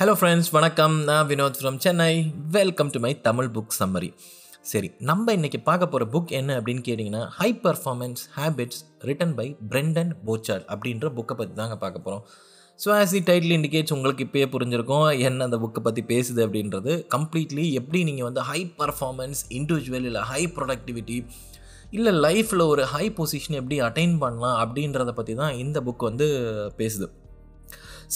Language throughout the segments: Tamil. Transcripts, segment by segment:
ஹலோ ஃப்ரெண்ட்ஸ் வணக்கம். நான் Vinod from Chennai welcome to my Tamil book summary சரி நம்ம இன்றைக்கி பார்க்க போகிற புக் என்ன அப்படின்னு கேட்டிங்கன்னா high performance habits written by Brendon Burchard அப்படின்ற புக்கை பற்றி தாங்க பார்க்க போகிறோம் so as the title indicates உங்களுக்கு இப்போயே புரிஞ்சிருக்கும் என்ன அந்த புக்கை பற்றி பேசுது அப்படின்றது. கம்ப்ளீட்லி எப்படி நீங்கள் வந்து ஹை பர்ஃபார்மன்ஸ் இண்டிவிஜுவல் இல்லை ஹை ப்ரொடக்டிவிட்டி இல்லை லைஃப்பில் ஒரு ஹை பொசிஷன் எப்படி அட்டைன் பண்ணலாம் அப்படின்றத பற்றி தான் இந்த புக் வந்து பேசுது.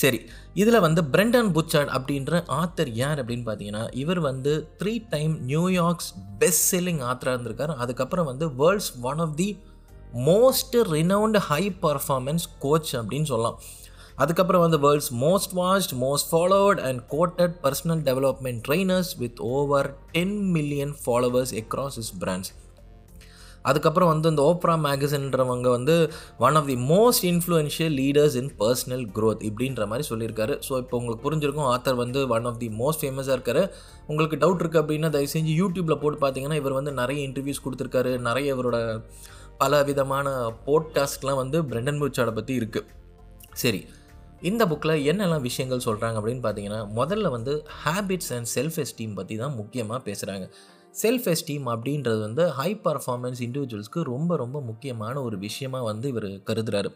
சரி இதில் வந்து பிரெண்டன் புச்சர்ட் அப்படின்ற ஆத்தர் யார் அப்படின்னு பார்த்தீங்கன்னா இவர் வந்து three time New York's best selling ஆத்தராக இருந்திருக்கார். அதுக்கப்புறம் வந்து world's one of the most renowned high performance coach அப்படின்னு சொல்லலாம். அதுக்கப்புறம் வந்து world's most vast most followed and quoted personal development trainers with over ten million followers across his brands அதுக்கப்புறம் வந்து இந்த ஓப்ரா மேகசின்றவங்க வந்து one of the most influential leaders in personal growth இப்படின்ற மாதிரி சொல்லியிருக்காரு. ஸோ இப்போ உங்களுக்கு புரிஞ்சிருக்கும் ஆத்தர் வந்து ஒன் ஆஃப் தி மோஸ்ட் ஃபேமஸாக இருக்காரு. உங்களுக்கு டவுட் இருக்குது அப்படின்னா தயவு செஞ்சு யூடியூப்பில் போட்டு பார்த்தீங்கன்னா இவர் வந்து நிறைய இன்டர்வியூஸ் கொடுத்துருக்காரு. நிறைய இவரோட பல விதமான போட்காஸ்ட்லாம் வந்து பிரெண்டன் மூச்சாடை பற்றி இருக்குது சரி இந்த புக்கில் என்னெல்லாம் விஷயங்கள் சொல்கிறாங்க அப்படின்னு பார்த்தீங்கன்னா முதல்ல வந்து ஹேபிட்ஸ் அண்ட் செல்ஃப் எஸ்டீம் பற்றி தான் முக்கியமாக பேசுகிறாங்க செல்ஃப் எஸ்டீம் அப்படின்றது வந்து ஹை பர்ஃபார்மன்ஸ் இண்டிவிஜுவல்ஸ்க்கு ரொம்ப ரொம்ப முக்கியமான ஒரு விஷயமா வந்து இவர் கருதுறாரு.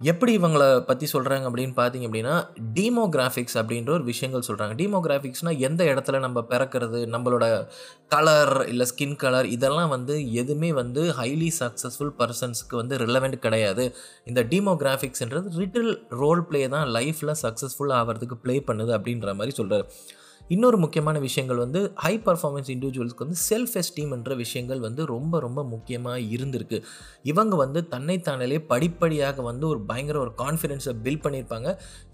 எப்படி இவங்களை பற்றி சொல்கிறாங்க அப்படின்னு பார்த்தீங்க அப்படின்னா டீமோகிராஃபிக்ஸ் அப்படின்ற ஒரு விஷயங்கள் சொல்கிறாங்க டீமோகிராஃபிக்ஸ்னால் எந்த இடத்துல நம்ம பிறக்கிறது நம்மளோட கலர் இல்லை ஸ்கின் கலர் இதெல்லாம் வந்து எதுவுமே வந்து ஹைலி சக்ஸஸ்ஃபுல் பர்சன்ஸ்க்கு வந்து ரிலவெண்ட் கிடையாது. இந்த டீமோகிராஃபிக்ஸ்ன்றது ரிட்டில் ரோல் ப்ளே தான் லைஃப்பில் சக்ஸஸ்ஃபுல் ஆகிறதுக்கு ப்ளே பண்ணுது அப்படின்ற மாதிரி சொல்கிறார் இன்னொரு முக்கியமான விஷயங்கள் வந்து ஹை பர்ஃபார்மன்ஸ் இண்டிவிஜுவல்ஸ்க்கு வந்து செல்ஃப் எஸ்டீம் என்ற விஷயங்கள் வந்து ரொம்ப ரொம்ப முக்கியமாக இருந்திருக்கு. இவங்க வந்து தன்னைத்தானே படிப்படியாக வந்து ஒரு பயங்கர ஒரு கான்ஃபிடென்ஸை பில்ட் பண்ணியிருப்பாங்க.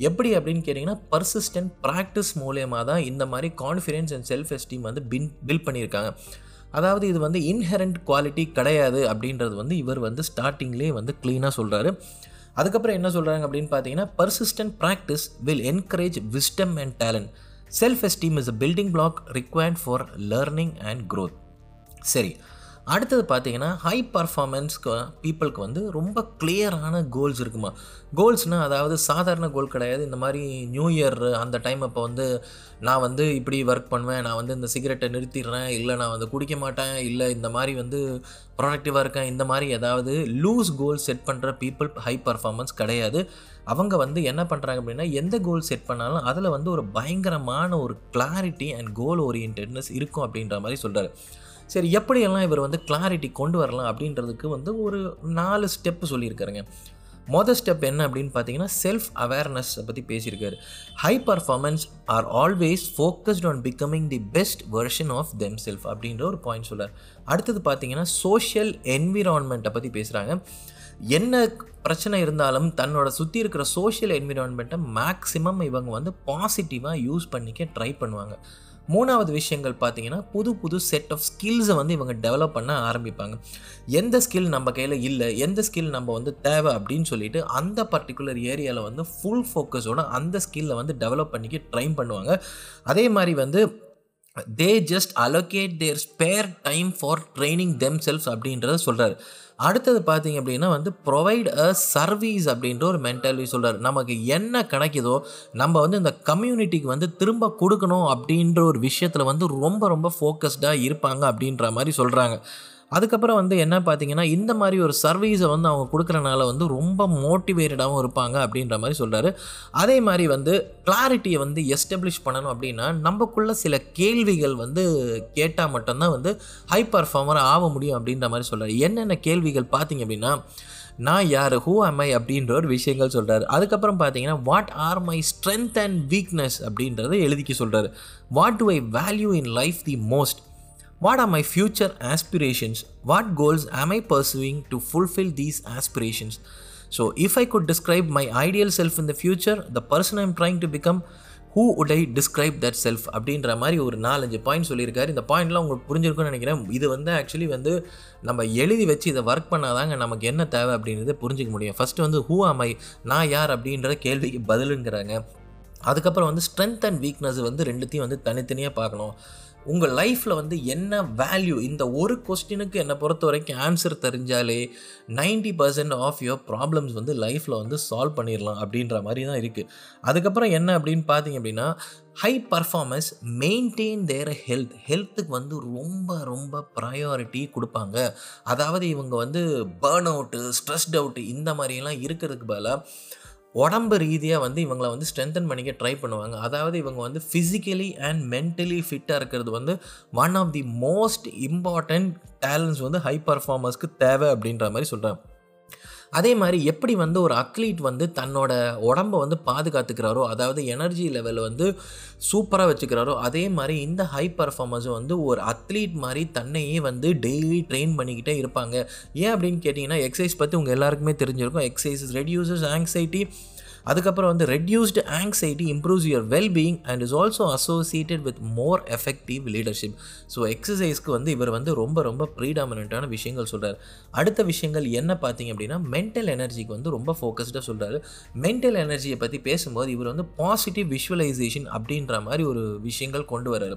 எப்படி அப்படின்னு கேட்டிங்கன்னா பர்சிஸ்டன்ட் ப்ராக்டிஸ் மூலியமாக தான் இந்த மாதிரி கான்ஃபிடென்ஸ் அண்ட் செல்ஃப் எஸ்டீம் வந்து பின் பில்ட் பண்ணியிருக்காங்க. அதாவது இது வந்து இன்ஹெரண்ட் குவாலிட்டி கிடையாது அப்படின்றது வந்து இவர் வந்து ஸ்டார்டிங்லேயே வந்து க்ளீனாக சொல்கிறாரு அதுக்கப்புறம் என்ன சொல்கிறாங்க அப்படின்னு பார்த்தீங்கன்னா persistent practice will encourage wisdom and talent Self esteem is a building block required for learning and growth. சரி அடுத்தது பார்த்தீங்கன்னா ஹை பர்ஃபார்மன்ஸ்க்கு பீப்புளுக்கு வந்து ரொம்ப கிளியரான கோல்ஸ் இருக்குமா? கோல்ஸ்னால் அதாவது சாதாரண கோல் கிடையாது. இந்த மாதிரி நியூ இயர் அந்த டைம் அப்போ வந்து நான் வந்து இப்படி ஒர்க் பண்ணுவேன் நான் வந்து இந்த சிகரெட்டை நிறுத்திடுறேன் இல்லை நான் வந்து குடிக்க மாட்டேன் இல்லை இந்த மாதிரி வந்து ப்ரொடக்டிவாக இருக்கேன் இந்த மாதிரி ஏதாவது லூஸ் கோல் செட் பண்ணுற பீப்புள் ஹை பர்ஃபார்மன்ஸ் கிடையாது. அவங்க வந்து என்ன பண்ணுறாங்க அப்படின்னா எந்த கோல் செட் பண்ணாலும் அதில் வந்து ஒரு பயங்கரமான ஒரு கிளாரிட்டி அண்ட் கோல் ஓரியன்டட்னஸ் இருக்கும் அப்படின்ற மாதிரி சொல்கிறாரு சரி எப்படியெல்லாம் இவர் வந்து கிளாரிட்டி கொண்டு வரலாம் அப்படின்றதுக்கு வந்து ஒரு நாலு ஸ்டெப்பு சொல்லியிருக்காருங்க. மொதல் ஸ்டெப் என்ன அப்படின்னு பார்த்தீங்கன்னா செல்ஃப் அவேர்னஸை பற்றி பேசியிருக்காரு. High performance are always focused on becoming the best version of themself அப்படின்ற ஒரு பாயிண்ட் சொல்கிறார் அடுத்தது பார்த்தீங்கன்னா சோஷியல் என்விரான்மெண்ட்டை பற்றி பேசுகிறாங்க என்ன பிரச்சனை இருந்தாலும் தன்னோட சுற்றி இருக்கிற சோஷியல் என்விரான்மெண்ட்டை மேக்ஸிமம் இவங்க வந்து பாசிட்டிவாக யூஸ் பண்ணிக்க ட்ரை பண்ணுவாங்க. மூணாவது விஷயங்கள் பார்த்தீங்கன்னா புது புது செட் ஆஃப் ஸ்கில்ஸை வந்து இவங்க டெவலப் பண்ண ஆரம்பிப்பாங்க. எந்த ஸ்கில் நம்ம கையில் இல்லை எந்த ஸ்கில் நம்ம வந்து தேவை அப்படின்னு சொல்லிட்டு அந்த பர்டிகுலர் ஏரியாவில் வந்து ஃபுல் ஃபோக்கஸோட அந்த ஸ்கில்லை வந்து டெவலப் பண்ணிக்க ட்ரை பண்ணுவாங்க. அதே மாதிரி வந்து they just allocate their spare time for training themselves அப்படின்றத சொல்கிறார் அடுத்தது பார்த்தீங்க அப்படின்னா வந்து ப்ரொவைட் அ சர்வீஸ் அப்படின்ற ஒரு மென்டாலிட்டி சொல்கிறார் நமக்கு என்ன கிடைக்குதோ நம்ம வந்து இந்த கம்யூனிட்டிக்கு வந்து திரும்ப கொடுக்கணும் அப்படின்ற ஒரு விஷயத்தில் வந்து ரொம்ப ரொம்ப ஃபோக்கஸ்டாக இருப்பாங்க அப்படின்ற மாதிரி சொல்கிறாங்க அதுக்கப்புறம் வந்து என்ன பார்த்தீங்கன்னா இந்த மாதிரி ஒரு சர்வீஸை வந்து அவங்க கொடுக்குறனால வந்து ரொம்ப மோட்டிவேட்டடாகவும் இருப்பாங்க அப்படின்ற மாதிரி சொல்கிறாரு அதே மாதிரி வந்து கிளாரிட்டியை வந்து எஸ்டப்ளிஷ் பண்ணணும் அப்படின்னா நமக்குள்ள சில கேள்விகள் வந்து கேட்டால் மட்டும்தான் வந்து ஹை பர்ஃபார்மர் ஆக முடியும் அப்படின்ற மாதிரி சொல்கிறாரு என்னென்ன கேள்விகள் பார்த்தீங்க அப்படின்னா நான் யார்? ஹூ ஆம் ஐ அப்படின்ற ஒரு விஷயங்கள் சொல்கிறாரு அதுக்கப்புறம் பார்த்தீங்கன்னா what are my strength and weakness அப்படின்றத எழுதிக்க சொல்கிறாரு what do I value in life the most What are my future aspirations? What goals am I pursuing to fulfill these aspirations? So, if I could describe my ideal self in the future, the person I'm trying to become, who would I describe that self அப்படின்ற மாதிரி ஒரு நாலஞ்சு பாயிண்ட் சொல்லியிருக்காரு. இந்த பாயிண்ட்லாம் உங்களுக்கு புரிஞ்சிருக்குன்னு நினைக்கிறேன். இது வந்து ஆக்சுவலி வந்து நம்ம எழுதி வச்சு இதை ஒர்க் பண்ணாதாங்க நமக்கு என்ன தேவை அப்படின்றத புரிஞ்சிக்க முடியும். ஃபஸ்ட்டு வந்து ஹூ ஆம் ஐ நான் யார் அப்படின்ற கேள்விக்கு பதிலுங்கிறாங்க. அதுக்கப்புறம் வந்து ஸ்ட்ரென்த் அண்ட் வீக்னஸ் வந்து ரெண்டுத்தையும் வந்து தனித்தனியாக பார்க்கணும். உங்கள் லைஃப்பில் வந்து என்ன வேல்யூ இந்த ஒரு கொஸ்டினுக்கு என்னை பொறுத்த வரைக்கும் ஆன்சர் தெரிஞ்சாலே ninety percent of your problems வந்து லைஃப்பில் வந்து சால்வ் பண்ணிடலாம் அப்படின்ற மாதிரி தான் இருக்குது அதுக்கப்புறம் என்ன அப்படின்னு பார்த்தீங்க அப்படின்னா high performance maintain their health ஹெல்த்துக்கு வந்து ரொம்ப ரொம்ப ப்ரையாரிட்டி கொடுப்பாங்க. அதாவது இவங்க வந்து பேர்ன் அவுட்டு ஸ்ட்ரெஸ்ட் அவுட்டு இந்த மாதிரியெல்லாம் இருக்கிறதுக்கு பதிலாக உடம்பு ரீதியாக வந்து இவங்களை வந்து ஸ்ட்ரென்தன் பண்ணிக்க ட்ரை பண்ணுவாங்க. அதாவது இவங்க வந்து ஃபிசிக்கலி அண்ட் மென்டலி ஃபிட்டாக இருக்கிறது வந்து one of the most important talents வந்து ஹை பர்ஃபார்மர்ஸ்க்கு தேவை அப்படின்ற மாதிரி சொல்கிறாங்க அதே மாதிரி எப்படி வந்து ஒரு அத்லீட் வந்து தன்னோட உடம்பை வந்து பாதுகாத்துக்கிறாரோ அதாவது எனர்ஜி லெவல் வந்து சூப்பராக வச்சுக்கிறாரோ அதே மாதிரி இந்த ஹை பர்ஃபார்மன்ஸும் வந்து ஒரு அத்லீட் மாதிரி தன்னையே வந்து டெய்லி ட்ரெயின் பண்ணிக்கிட்டே இருப்பாங்க. ஏன் அப்படின்னு கேட்டிங்கன்னா எக்ஸசைஸ் பற்றி உங்கள் எல்லாருக்குமே தெரிஞ்சிருக்கும். எக்ஸசைஸ் ரெடியூசஸ் ஆங்ஸைட்டி அதுக்கப்புறம் வந்து reduced anxiety improves your wellbeing and is also associated with more effective leadership so எக்ஸசைஸ்க்கு வந்து இவர் வந்து ரொம்ப ரொம்ப ப்ரீடாமினண்ட்டான விஷயங்கள் சொல்கிறார் அடுத்த விஷயங்கள் என்ன பார்த்தீங்க அப்படின்னா மென்டல் எனர்ஜிக்கு வந்து ரொம்ப ஃபோக்கஸ்டாக சொல்கிறாரு மென்டல் எனர்ஜியை பற்றி பேசும்போது இவர் வந்து பாசிட்டிவ் விஷுவலைசேஷன் அப்படின்ற மாதிரி ஒரு விஷயங்கள் கொண்டு வர்றாரு.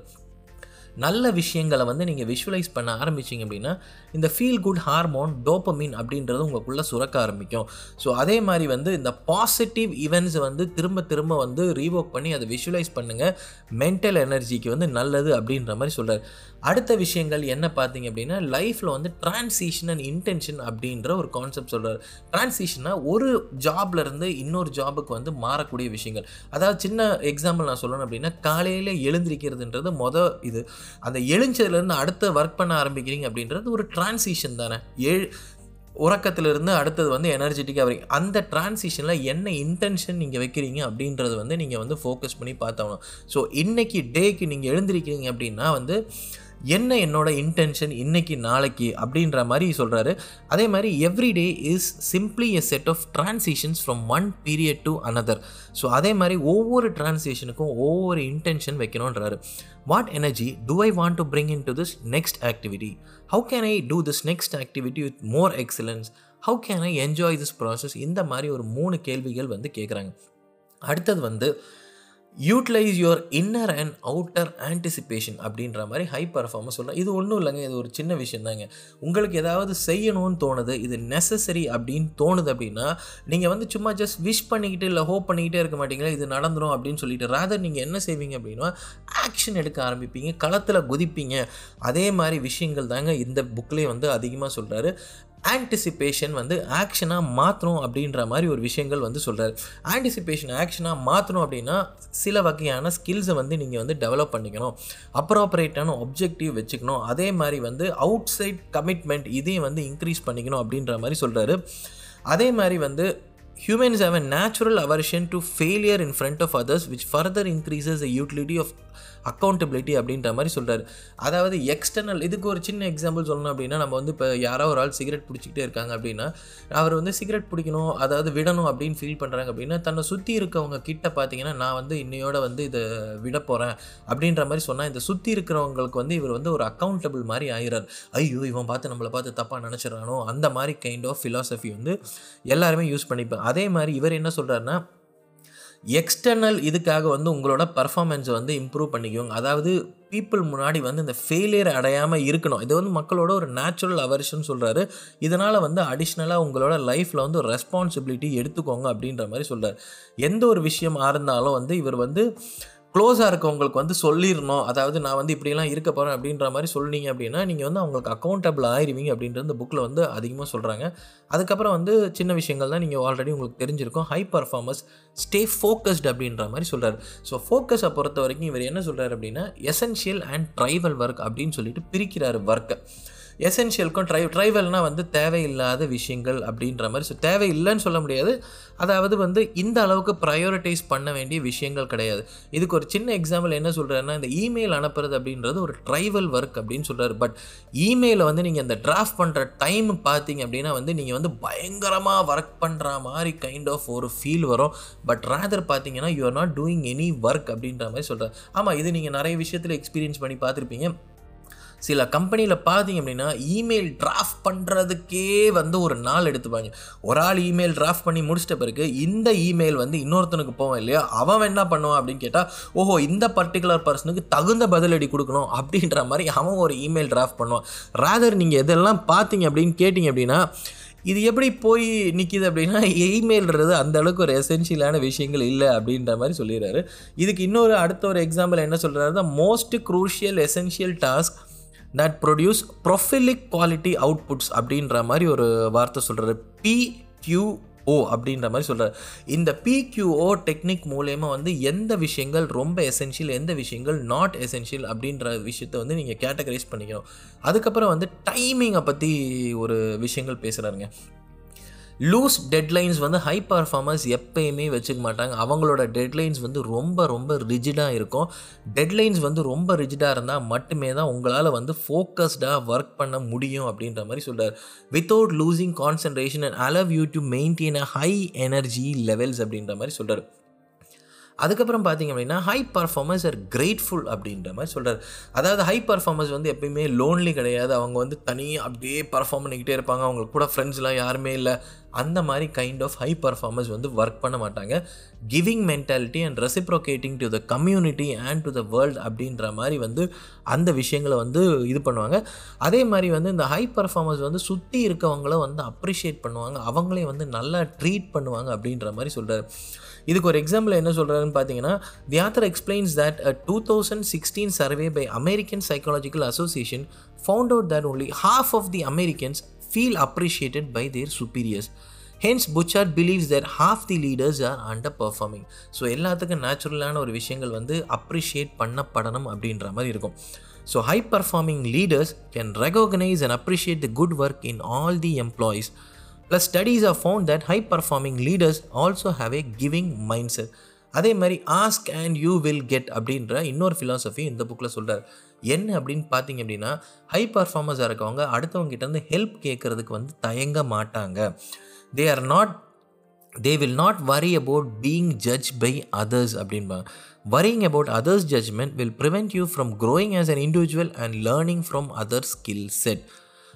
நல்ல விஷயங்களை வந்து நீங்கள் விஷுவலைஸ் பண்ண ஆரம்பிச்சிங்க அப்படின்னா இந்த ஃபீல் குட் ஹார்மோன் டோப்பமின் அப்படின்றது உங்களுக்குள்ளே சுரக்க ஆரம்பிக்கும். ஸோ அதே மாதிரி வந்து இந்த பாசிட்டிவ் ஈவெண்ட்ஸ் வந்து திரும்ப திரும்ப வந்து ரீவோக் பண்ணி அதை விஷுவலைஸ் பண்ணுங்கள் மென்டல் எனர்ஜிக்கு வந்து நல்லது அப்படின்ற மாதிரி சொல்கிறார் அடுத்த விஷயங்கள் என்ன பார்த்தீங்க அப்படின்னா லைஃப்பில் வந்து டிரான்சிஷன் அண்ட் இன்டென்ஷன் அப்படின்ற ஒரு கான்செப்ட் சொல்கிறார் டிரான்சிஷனாக ஒரு ஜாப்லேருந்து இன்னொரு ஜாபுக்கு வந்து மாறக்கூடிய விஷயங்கள். அதாவது சின்ன எக்ஸாம்பிள் நான் சொல்லணும் அப்படின்னா காலையில் எழுந்திரிக்கிறதுன்றது மொதல் இது. அந்த எழுஞ்சதுலேருந்து அடுத்த ஒர்க் பண்ண ஆரம்பிக்கிறீங்க அப்படின்றது ஒரு டிரான்சிஷன் தானே. எழு உறக்கத்திலிருந்து அடுத்தது வந்து எனர்ஜெட்டிக்காக வரீங்க அந்த டிரான்சிஷனில் என்ன இன்டென்ஷன் நீங்கள் வைக்கிறீங்க அப்படின்றது வந்து நீங்கள் வந்து ஃபோக்கஸ் பண்ணி பார்த்தாகணும் ஸோ இன்றைக்கி டேக்கு நீங்கள் எழுந்திருக்கிறீங்க அப்படின்னா வந்து என்ன என்னோட இன்டென்ஷன் இன்னைக்கு நாளைக்கு அப்படின்ற மாதிரி சொல்கிறாரு அதே மாதிரி every day is simply a set of transitions from one period to another so அதே மாதிரி ஒவ்வொரு டிரான்சிஷனுக்கும் ஒவ்வொரு intention வைக்கணுன்றாரு what energy do I want to bring into this next activity how can I do this next activity with more excellence how can I enjoy this process இந்த மாதிரி ஒரு மூணு கேள்விகள் வந்து கேட்குறாங்க அடுத்தது வந்து utilise your inner and outer anticipation அப்படின்ற மாதிரி ஹை பர்ஃபார்மன்ஸ் சொல்லலாம் இது ஒன்றும் இல்லைங்க இது ஒரு சின்ன விஷயம் தாங்க உங்களுக்கு ஏதாவது செய்யணும்னு தோணுது இது நெசசரி அப்படின்னு தோணுது அப்படின்னா நீங்கள் வந்து சும்மா ஜஸ்ட் விஷ் பண்ணிக்கிட்டு இல்லை ஹோப் பண்ணிக்கிட்டே இருக்க மாட்டீங்களா இது நடந்துடும் அப்படின்னு சொல்லிட்டு ராதர் நீங்கள் என்ன செய்வீங்க அப்படின்னா ஆக்ஷன் எடுக்க ஆரம்பிப்பீங்க களத்தில் குதிப்பீங்க. அதே மாதிரி விஷயங்கள் தாங்க இந்த புக்லேயே வந்து அதிகமாக சொல்கிறாரு ஆன்டிசிபேஷன் வந்து ஆக்ஷனாக மாற்றணும் அப்படின்ற மாதிரி ஒரு விஷயங்கள் வந்து சொல்கிறார் ஆன்டிசிபேஷன் ஆக்ஷனாக மாற்றணும் அப்படின்னா சில வகையான ஸ்கில்ஸை வந்து நீங்கள் வந்து டெவலப் பண்ணிக்கணும். அப்ராப்ரேட்டான ஒப்ஜெக்டிவ் வச்சுக்கணும். அதே மாதிரி வந்து அவுட் சைட் கமிட்மெண்ட் இதையும் வந்து இன்க்ரீஸ் பண்ணிக்கணும் அப்படின்ற மாதிரி சொல்கிறாரு அதே மாதிரி வந்து humans have a natural aversion to failure in front of others which further increases the utility of accountability அப்படின்ற மாதிரி சொல்கிறார் அதாவது எக்ஸ்டர்னல் இதுக்கு ஒரு சின்ன எக்ஸாம்பிள் சொல்லணும் அப்படின்னா நம்ம வந்து இப்போ யாரோ ஒரு ஆள் சிகரெட் பிடிச்சிக்கிட்டே இருக்காங்க அப்படின்னா அவர் வந்து சிகரெட் பிடிக்கணும் அதாவது விடணும் அப்படின்னு ஃபீல் பண்ணுறாங்க அப்படின்னா தன்னை சுற்றி இருக்கவங்க கிட்ட பார்த்தீங்கன்னா நான் வந்து இன்னையோட வந்து இதை விட போகிறேன் அப்படின்ற மாதிரி சொன்னால் இந்த சுற்றி இருக்கிறவங்களுக்கு வந்து இவர் வந்து ஒரு அக்கௌண்டபிள் மாதிரி ஆகிறார் ஐயோ இவன் பார்த்து நம்மளை பார்த்து தப்பாக நினச்சிடறானோ அந்த மாதிரி கைண்ட் ஆஃப் ஃபிலாசபி வந்து எல்லாருமே யூஸ் பண்ணிப்பேன். அதே மாதிரி இவர் என்ன சொல்கிறாருன்னா எக்ஸ்டர்னல் இதுக்காக வந்து உங்களோட பர்ஃபார்மன்ஸை வந்து இம்ப்ரூவ் பண்ணிக்குவோங்க அதாவது பீப்புள் முன்னாடி வந்து இந்த ஃபெயிலியர் அடையாமல் இருக்கணும். இது வந்து மக்களோட ஒரு நேச்சுரல் அவர்ஷன் சொல்கிறாரு இதனால் வந்து அடிஷ்னலாக உங்களோட லைஃப்பில் வந்து ஒரு ரெஸ்பான்சிபிலிட்டி எடுத்துக்கோங்க அப்படின்ற மாதிரி சொல்கிறார் எந்த ஒரு விஷயமா இருந்தாலும் வந்து இவர் வந்து க்ளோஸாக இருக்கவங்களுக்கு வந்து சொல்லிடணும். அதாவது நான் வந்து இப்படிலாம் இருக்க போகிறேன் அப்படின்ற மாதிரி சொன்னீங்க அப்படின்னா நீங்கள் வந்து அவங்களுக்கு அக்கௌண்டபிள் ஆயிடுவீங்க அப்படின்றது இந்த புக்கில் வந்து அதிகமாக சொல்கிறாங்க அதுக்கப்புறம் வந்து சின்ன விஷயங்கள் தான் நீங்கள் ஆல்ரெடி உங்களுக்கு தெரிஞ்சிருக்கும். ஹை பர்ஃபார்மன்ஸ் ஸ்டே ஃபோக்கஸ்ட் அப்படின்ற மாதிரி சொல்கிறார் ஸோ ஃபோக்கஸை பொறுத்த வரைக்கும் இவர் என்ன சொல்கிறார் அப்படின்னா எசென்ஷியல் அண்ட் ட்ரைவல் ஒர்க் அப்படின்னு சொல்லிட்டு பிரிக்கிறார் ஒர்க்கை எசென்ஷியலுக்கும் ட்ரை ட்ரைவல்னால் வந்து தேவையில்லாத விஷயங்கள் அப்படின்ற மாதிரி ஸோ தேவையில்லைன்னு சொல்ல முடியாது. அதாவது வந்து இந்த அளவுக்கு ப்ரையாரிட்டைஸ் பண்ண வேண்டிய விஷயங்கள் கிடையாது. இதுக்கு ஒரு சின்ன எக்ஸாம்பிள் என்ன சொல்கிறாருன்னா இந்த இமெயில் அனுப்புறது அப்படின்றது ஒரு ட்ரைவல் ஒர்க் அப்படின்னு சொல்கிறாரு பட் இமெயிலை வந்து நீங்கள் இந்த டிராஃப்ட் பண்ணுற டைம் பார்த்தீங்க அப்படின்னா வந்து நீங்கள் வந்து பயங்கரமாக ஒர்க் பண்ணுற மாதிரி கைண்ட் ஆஃப் ஒரு ஃபீல் வரும். பட் ரேதர் பார்த்தீங்கன்னா you are not doing any work அப்படின்ற மாதிரி சொல்கிறார் ஆமாம் இது நீங்கள் நிறைய விஷயத்தில் எக்ஸ்பீரியன்ஸ் பண்ணி பார்த்துருப்பீங்க. சில கம்பெனியில் பார்த்தீங்க அப்படின்னா இமெயில் டிராஃப்ட் பண்ணுறதுக்கே வந்து ஒரு நாள் எடுத்துப்பாங்க. ஒரு ஆள் இமெயில் டிராஃப்ட் பண்ணி முடிச்சிட்ட பிறகு இந்த இமெயில் வந்து இன்னொருத்தனுக்கு போவோம் இல்லையா? அவன் என்ன பண்ணுவான் அப்படின்னு கேட்டால் ஓஹோ இந்த பர்டிகுலர் பர்சனுக்கு தகுந்த பதிலடி கொடுக்கணும் அப்படின்ற மாதிரி அவன் ஒரு இமெயில் டிராஃப்ட் பண்ணுவான். ராதர் நீங்கள் எதெல்லாம் பார்த்தீங்க அப்படின்னு கேட்டிங்க அப்படின்னா இது எப்படி போய் நிற்கிது அப்படின்னா இமெயில்ன்றது அந்த அளவுக்கு ஒரு எசென்ஷியலான விஷயங்கள் இல்லை அப்படின்ற மாதிரி சொல்லிடுறாரு. இதுக்கு இன்னொரு அடுத்த ஒரு எக்ஸாம்பிள் என்ன சொல்கிறாரு most crucial essential task that produce prolific quality outputs அப்படின்ற மாதிரி ஒரு வார்த்தை சொல்கிறாரு பிக்யூ ஓ அப்படின்ற மாதிரி சொல்கிறார் இந்த பிக்யூஓ டெக்னிக் மூலயமா வந்து எந்த விஷயங்கள் ரொம்ப எசென்ஷியல் எந்த விஷயங்கள் நாட் எசென்ஷியல் அப்படின்ற விஷயத்தை வந்து நீங்கள் கேட்டகரைஸ் பண்ணிக்கணும். அதுக்கப்புறம் வந்து டைமிங்கை பற்றி ஒரு விஷயங்கள் பேசுகிறாருங்க லூஸ் டெட்லைன்ஸ் வந்து ஹை பர்ஃபார்மர்ஸ் எப்பயுமே வச்சுக்க மாட்டாங்க. அவங்களோட டெட்லைன்ஸ் வந்து ரொம்ப ரொம்ப ரிஜிடாக இருக்கும். டெட்லைன்ஸ் வந்து ரொம்ப ரிஜிடாக இருந்தால் மட்டுமே தான் உங்களால் வந்து ஃபோக்கஸ்டாக ஒர்க் பண்ண முடியும் அப்படின்ற மாதிரி சொல்கிறார் without losing concentration and allow you to maintain a high energy levels அப்படின்ற மாதிரி சொல்கிறார் அதுக்கப்புறம் பார்த்தீங்க அப்படின்னா ஹை பர்ஃபார்மர்ஸ் ஆர் கிரேட்ஃபுல் அப்படின்ற மாதிரி சொல்கிறார் அதாவது ஹை பர்ஃபார்மர்ஸ் வந்து எப்பயுமே லோன்லி கிடையாது. அவங்க வந்து தனியாக அப்படியே பர்ஃபார்ம் பண்ணிக்கிட்டே இருப்பாங்க. அவங்களுக்கு கூட ஃப்ரெண்ட்ஸ்லாம் யாருமே இல்லை. அந்த மாதிரி கைண்ட் ஆஃப் ஹை பர்ஃபார்மர்ஸ் வந்து ஒர்க் பண்ண மாட்டாங்க. Giving mentality and reciprocating to the community and to the world அப்படின்ற மாதிரி வந்து அந்த விஷயங்களை வந்து இது பண்ணுவாங்க. அதே மாதிரி வந்து இந்த ஹை பர்ஃபார்மர்ஸ் வந்து சுற்றி இருக்கவங்கள வந்து அப்ரிஷியேட் பண்ணுவாங்க. அவங்களே வந்து நல்லா ட்ரீட் பண்ணுவாங்க அப்படின்ற மாதிரி சொல்கிறார் இதுக்கு ஒரு எக்ஸாம்பிள் என்ன சொல்கிறாருன்னு பார்த்தீங்கன்னா the author explains that a two thousand sixteen survey by American Psychological Association found out that only half of the Americans feel appreciated by their superiors hence Burchard believes that half the leaders are under performing so எல்லாத்துக்கும் நேச்சுரலான ஒரு விஷயங்கள் வந்து அப்ரிஷியேட் பண்ணப்படணும் அப்படின்ற மாதிரி இருக்கும். So high performing leaders can recognise and appreciate the good work in all the employees plus studies are found that high performing leaders also have a giving mind set அதே மாதிரி ask and you will get அப்படின்ற இன்னொரு ஃபிலாசபி இந்த புக்கில் சொல்கிறார் என்ன அப்படின்னு பார்த்தீங்க அப்படின்னா ஹை பர்ஃபார்மர்ஸாக இருக்கவங்க அடுத்தவங்க கிட்டேருந்து ஹெல்ப் கேட்குறதுக்கு வந்து தயங்க மாட்டாங்க. They are not they will not worry about being judge by others அப்படின்பாங்க worrying about others judgement will prevent you from growing as an individual and learning from other skill set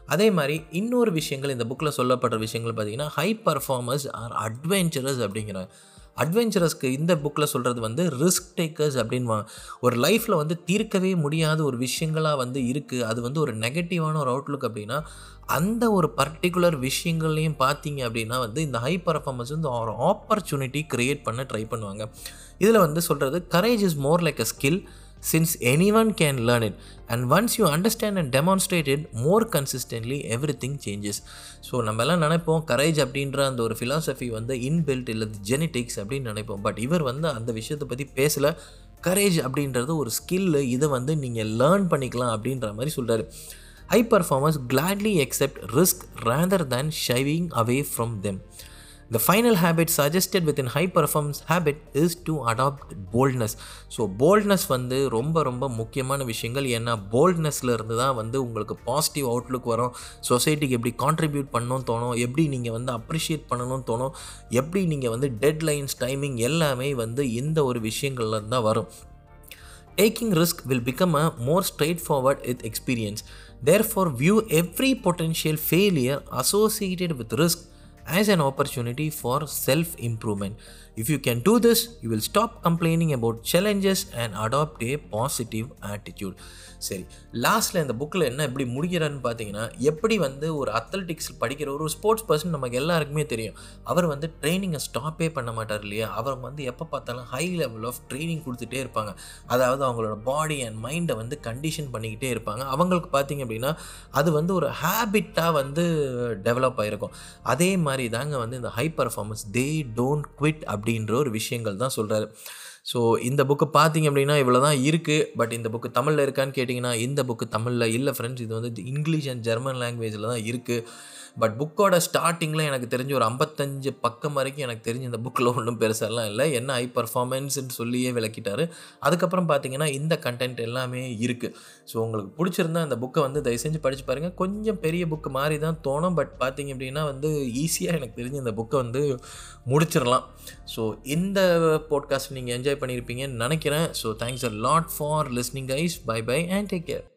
அதே மாதிரி இன்னொரு விஷயங்கள் இந்த புக்கில் சொல்லப்படுற விஷயங்கள் பார்த்தீங்கன்னா ஹை பர்ஃபார்மர்ஸ் ஆர் அட்வென்ச்சரஸ் அப்படிங்கிறாங்க அட்வென்ச்சரஸ்க்கு இந்த புக்கில் சொல்கிறது வந்து ரிஸ்க் டேக்கர்ஸ் அப்படின்னு ஒரு லைஃப்பில் வந்து தீர்க்கவே முடியாத ஒரு விஷயங்களாக வந்து இருக்குது அது வந்து ஒரு நெகட்டிவான ஒரு அவுட்லுக் அப்படின்னா அந்த ஒரு பர்டிகுலர் விஷயங்கள்லையும் பார்த்தீங்க அப்படின்னா வந்து இந்த ஹை பர்ஃபார்மன்ஸ் வந்து ஒரு ஆப்பர்ச்சுனிட்டி க்ரியேட் பண்ண ட்ரை பண்ணுவாங்க. இதில் வந்து சொல்கிறது courage is more like a skill since anyone can learn it. And once you understand and demonstrate it more consistently everything changes. So நம்ம எல்லாம் நினைப்போம் கரேஜ் அப்படின்ற அந்த ஒரு ஃபிலாசபி வந்து இன்பில்ட் இல்லை ஜெனட்டிக்ஸ் அப்படின்னு நினைப்போம். பட் இவர் வந்து அந்த விஷயத்தை பற்றி பேசலை. கரேஜ் அப்படின்றது ஒரு ஸ்கில்லு இதை வந்து நீங்கள் லேர்ன் பண்ணிக்கலாம் அப்படின்ற மாதிரி சொல்கிறாரு high performance gladly accept risk rather than shying away from them the final final habit within high performance habit is to adopt boldness so boldness வந்து ரொம்ப ரொம்ப முக்கியமான விஷயங்கள் ஏன்னா போல்ட்னஸ்ல இருந்து தான் வந்து உங்களுக்கு பாசிட்டிவ் அவுட்லுக் வரும் சொசைட்டிக்கு எப்படி கான்ட்ரிபியூட் பண்ணணும்னு தோணும் எப்படி நீங்கள் வந்து அப்ரிஷியேட் பண்ணணும்னு தோணும் எப்படி நீங்கள் வந்து டெட்லைன்ஸ் டைமிங் எல்லாமே வந்து இந்த ஒரு விஷயங்கள்லேருந்து தான் வரும் taking risk will become a more straightforward with experience therefore view every potential failure associated with risk as an opportunity for self improvement. If you can do this, you will stop complaining about challenges and adopt a positive attitude. சரி லாஸ்ட்டில் இந்த புக்கில் என்ன எப்படி முடிக்கிறான்னு பார்த்தீங்கன்னா எப்படி வந்து ஒரு அத்லட்டிக்ஸ் படிக்கிற ஒரு ஸ்போர்ட்ஸ் பர்சன் நமக்கு எல்லாருக்குமே தெரியும். அவர் வந்து ட்ரைனிங்கை ஸ்டாப்பே பண்ண மாட்டார் இல்லையா? அவர் வந்து எப்போ பார்த்தாலும் ஹை லெவல் ஆஃப் ட்ரைனிங் கொடுத்துட்டே இருப்பாங்க. அதாவது அவங்களோட பாடி அண்ட் மைண்டை வந்து கண்டிஷன் பண்ணிக்கிட்டே இருப்பாங்க. அவங்களுக்கு பார்த்தீங்க அப்படின்னா அது வந்து ஒரு ஹேபிட்டாக வந்து டெவலப் ஆகிருக்கும் அதே மாதிரி தாங்க வந்து இந்த high performance they don't quit அப்படின்ற ஒரு விஷயங்கள் தான் சொல்கிறாரு ஸோ இந்த புக்கு பார்த்தீங்க அப்படின்னா இவ்வளோ தான் இருக்குது பட் இந்த புக்கு தமிழில் இருக்கான்னு கேட்டிங்கன்னா இந்த புக்கு தமிழில் இல்லை ஃப்ரெண்ட்ஸ் இது வந்து இங்கிலீஷ் அண்ட் ஜெர்மன் லாங்குவேஜில் தான் இருக்குது பட் புக்கோட ஸ்டார்டிங்கில் எனக்கு தெரிஞ்ச ஒரு ஐம்பத்தஞ்சு பக்கம் வரைக்கும் எனக்கு தெரிஞ்ச இந்த புக்கில் ஒன்றும் பெருசாலாம் இல்லை. என்ன ஹை பர்ஃபார்மன்ஸ்ன்னு சொல்லியே விளக்கிட்டாரு. அதுக்கப்புறம் பார்த்தீங்கன்னா இந்த கண்டென்ட் எல்லாமே இருக்குது ஸோ உங்களுக்கு பிடிச்சிருந்தா அந்த புக்கை வந்து தயவு செஞ்சு படித்து பாருங்கள் கொஞ்சம் பெரிய புக்கு மாதிரி தான் தோணும். பட் பார்த்தீங்க அப்படின்னா வந்து ஈஸியாக எனக்கு தெரிஞ்ச இந்த புக்கை வந்து முடிச்சிடலாம். ஸோ இந்த பாட்காஸ்ட் நீங்கள் என்ஜாய் பண்ணியிருப்பீங்கன்னு நினைக்கிறேன். So thanks a lot for listening guys bye bye and take care